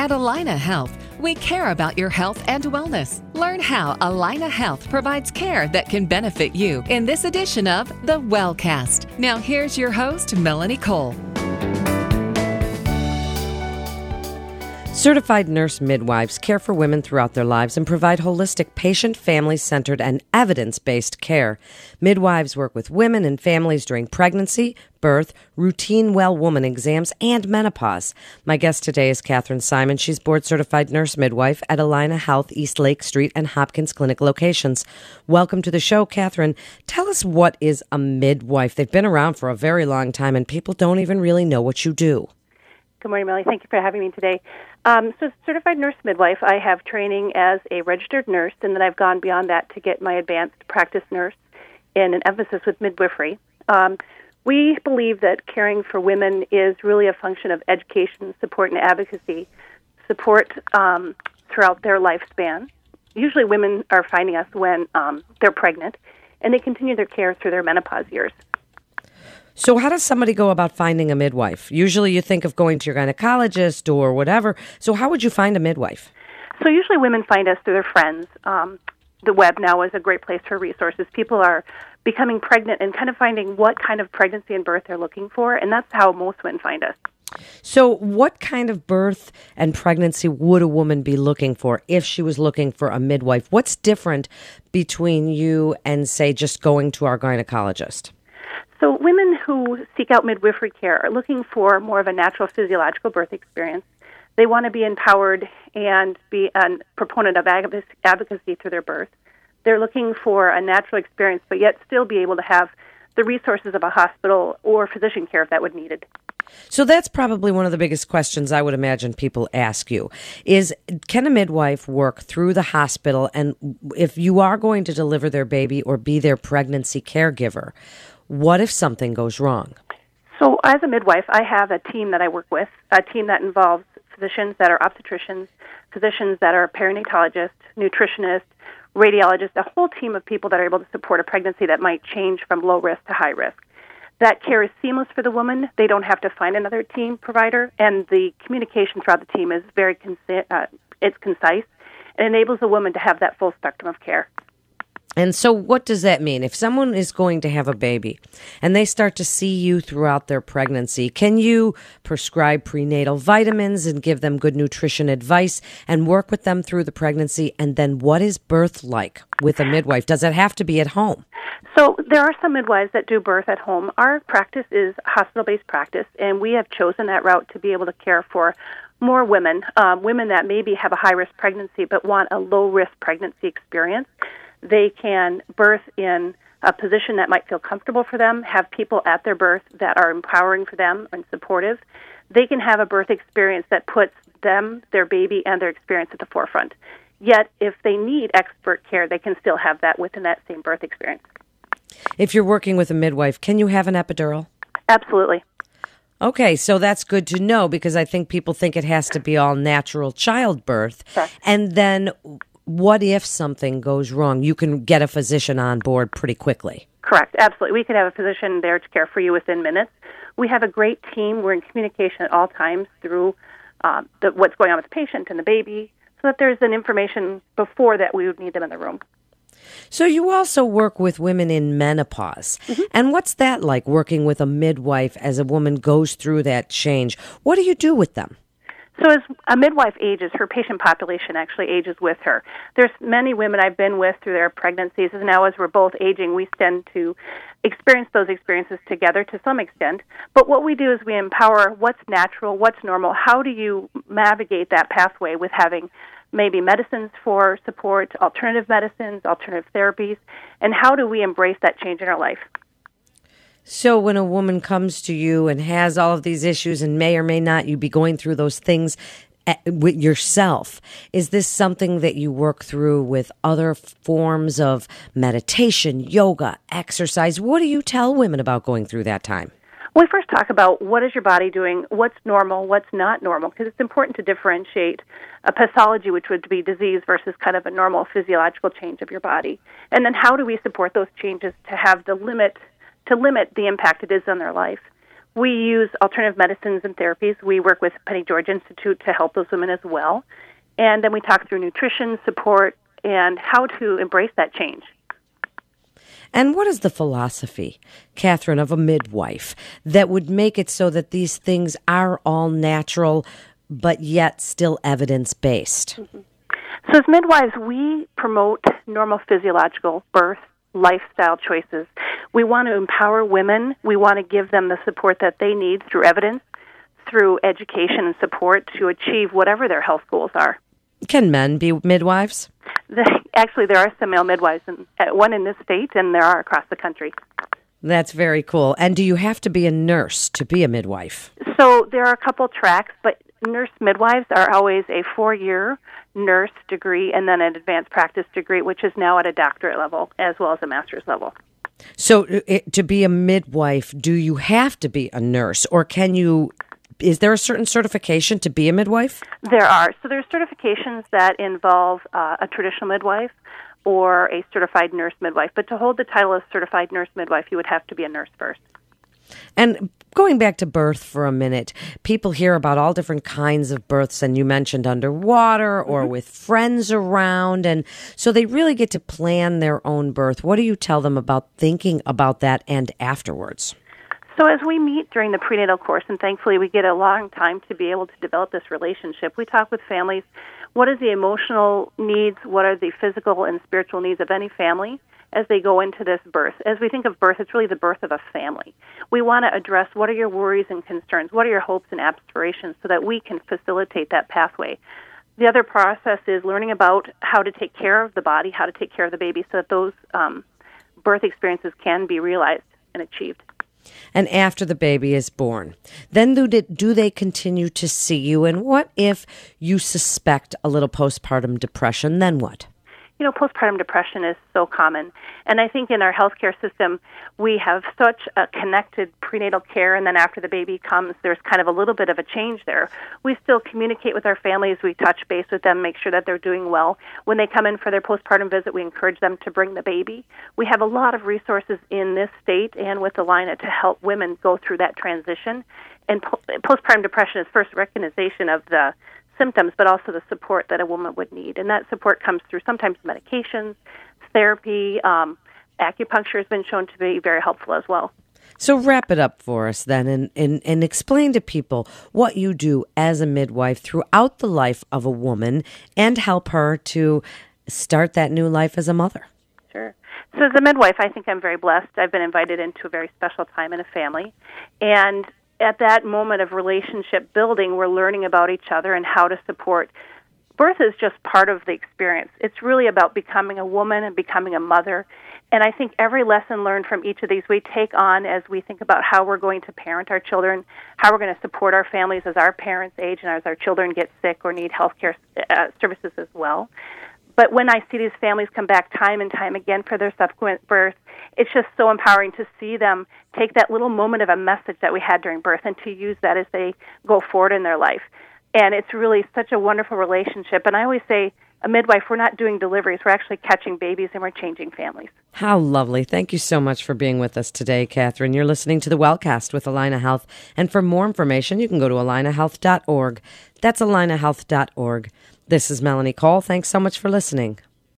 At Allina Health, we care about your health and wellness. Learn how Allina Health provides care that can benefit you in this edition of The Wellcast. Now, here's your host, Melanie Cole. Certified nurse midwives care for women throughout their lives and provide holistic, patient, family centered, and evidence based care. Midwives work with women and families during pregnancy, birth, routine well woman exams, and menopause. My guest today is Kathrine Simon. She's board certified nurse midwife at Allina Health, East Lake Street, and Hopkins Clinic locations. Welcome to the show, Catherine. Tell us what is a midwife? They've been around for a very long time, and people don't even really know what you do. Good morning, Melanie. Thank you for having me today. Um, so, certified nurse midwife, I have training as a registered nurse, and then I've gone beyond that to get my advanced practice nurse in an emphasis with midwifery. Um, we believe that caring for women is really a function of education, support, and advocacy, support um, throughout their lifespan. Usually, women are finding us when um, they're pregnant, and they continue their care through their menopause years. So, how does somebody go about finding a midwife? Usually, you think of going to your gynecologist or whatever. So, how would you find a midwife? So, usually, women find us through their friends. Um, the web now is a great place for resources. People are becoming pregnant and kind of finding what kind of pregnancy and birth they're looking for, and that's how most women find us. So, what kind of birth and pregnancy would a woman be looking for if she was looking for a midwife? What's different between you and, say, just going to our gynecologist? So, women who seek out midwifery care are looking for more of a natural physiological birth experience. They want to be empowered and be a proponent of advocacy through their birth. They're looking for a natural experience, but yet still be able to have the resources of a hospital or physician care if that would needed. So that's probably one of the biggest questions I would imagine people ask you is can a midwife work through the hospital and if you are going to deliver their baby or be their pregnancy caregiver, what if something goes wrong? So, as a midwife, I have a team that I work with, a team that involves physicians that are obstetricians, physicians that are perinatologists, nutritionists, radiologists, a whole team of people that are able to support a pregnancy that might change from low risk to high risk. That care is seamless for the woman. They don't have to find another team provider, and the communication throughout the team is very conci- uh, it's concise. It enables the woman to have that full spectrum of care. And so, what does that mean? If someone is going to have a baby and they start to see you throughout their pregnancy, can you prescribe prenatal vitamins and give them good nutrition advice and work with them through the pregnancy? And then, what is birth like with a midwife? Does it have to be at home? So, there are some midwives that do birth at home. Our practice is hospital based practice, and we have chosen that route to be able to care for more women, um, women that maybe have a high risk pregnancy but want a low risk pregnancy experience they can birth in a position that might feel comfortable for them, have people at their birth that are empowering for them and supportive. They can have a birth experience that puts them, their baby, and their experience at the forefront. Yet, if they need expert care, they can still have that within that same birth experience. If you're working with a midwife, can you have an epidural? Absolutely. Okay, so that's good to know because I think people think it has to be all natural childbirth. Sure. And then what if something goes wrong? You can get a physician on board pretty quickly. Correct, absolutely. We could have a physician there to care for you within minutes. We have a great team. We're in communication at all times through um, the, what's going on with the patient and the baby, so that there's an information before that we would need them in the room. So you also work with women in menopause. Mm-hmm. And what's that like working with a midwife as a woman goes through that change? What do you do with them? So as a midwife ages, her patient population actually ages with her. There's many women I've been with through their pregnancies, and now as we're both aging, we tend to experience those experiences together to some extent. But what we do is we empower what's natural, what's normal. How do you navigate that pathway with having maybe medicines for support, alternative medicines, alternative therapies, and how do we embrace that change in our life? So when a woman comes to you and has all of these issues and may or may not you be going through those things eh, with yourself, is this something that you work through with other forms of meditation, yoga, exercise? What do you tell women about going through that time? we first talk about what is your body doing, what's normal, what's not normal, because it's important to differentiate a pathology, which would be disease, versus kind of a normal physiological change of your body. And then how do we support those changes to have the limit to limit the impact it is on their life. We use alternative medicines and therapies. We work with Penny George Institute to help those women as well. And then we talk through nutrition, support, and how to embrace that change. And what is the philosophy, Kathrine, of a midwife that would make it so that these things are all natural, but yet still evidence based? Mm-hmm. So, as midwives, we promote normal physiological birth lifestyle choices. We want to empower women. We want to give them the support that they need through evidence, through education and support to achieve whatever their health goals are. Can men be midwives? Actually, there are some male midwives, in, one in this state, and there are across the country. That's very cool. And do you have to be a nurse to be a midwife? So there are a couple tracks, but nurse midwives are always a four year nurse degree and then an advanced practice degree, which is now at a doctorate level as well as a master's level. So, it, to be a midwife, do you have to be a nurse, or can you? Is there a certain certification to be a midwife? There are. So, there are certifications that involve uh, a traditional midwife or a certified nurse midwife. But to hold the title of certified nurse midwife, you would have to be a nurse first. And going back to birth for a minute, people hear about all different kinds of births, and you mentioned underwater or mm-hmm. with friends around. And so they really get to plan their own birth. What do you tell them about thinking about that and afterwards? So, as we meet during the prenatal course, and thankfully we get a long time to be able to develop this relationship, we talk with families what are the emotional needs, what are the physical and spiritual needs of any family as they go into this birth. As we think of birth, it's really the birth of a family. We want to address what are your worries and concerns, what are your hopes and aspirations, so that we can facilitate that pathway. The other process is learning about how to take care of the body, how to take care of the baby, so that those um, birth experiences can be realized and achieved. And after the baby is born, then do they, do they continue to see you? And what if you suspect a little postpartum depression? Then what? You know, postpartum depression is so common. And I think in our healthcare system, we have such a connected prenatal care, and then after the baby comes, there's kind of a little bit of a change there. We still communicate with our families, we touch base with them, make sure that they're doing well. When they come in for their postpartum visit, we encourage them to bring the baby. We have a lot of resources in this state and with Allina to help women go through that transition. And po- postpartum depression is first recognition of the symptoms, but also the support that a woman would need. And that support comes through sometimes medications, therapy, um, acupuncture has been shown to be very helpful as well. So wrap it up for us then and, and, and explain to people what you do as a midwife throughout the life of a woman and help her to start that new life as a mother. Sure. So as a midwife, I think I'm very blessed. I've been invited into a very special time in a family. And at that moment of relationship building, we're learning about each other and how to support. Birth is just part of the experience. It's really about becoming a woman and becoming a mother. And I think every lesson learned from each of these we take on as we think about how we're going to parent our children, how we're going to support our families as our parents age and as our children get sick or need health care uh, services as well. But when I see these families come back time and time again for their subsequent birth, it's just so empowering to see them take that little moment of a message that we had during birth and to use that as they go forward in their life. And it's really such a wonderful relationship. And I always say, a midwife, we're not doing deliveries, we're actually catching babies and we're changing families. How lovely. Thank you so much for being with us today, Kathrine. You're listening to the Wellcast with Allina Health. And for more information, you can go to allinahealth.org. That's allinahealth.org. This is Melanie Cole. Thanks so much for listening.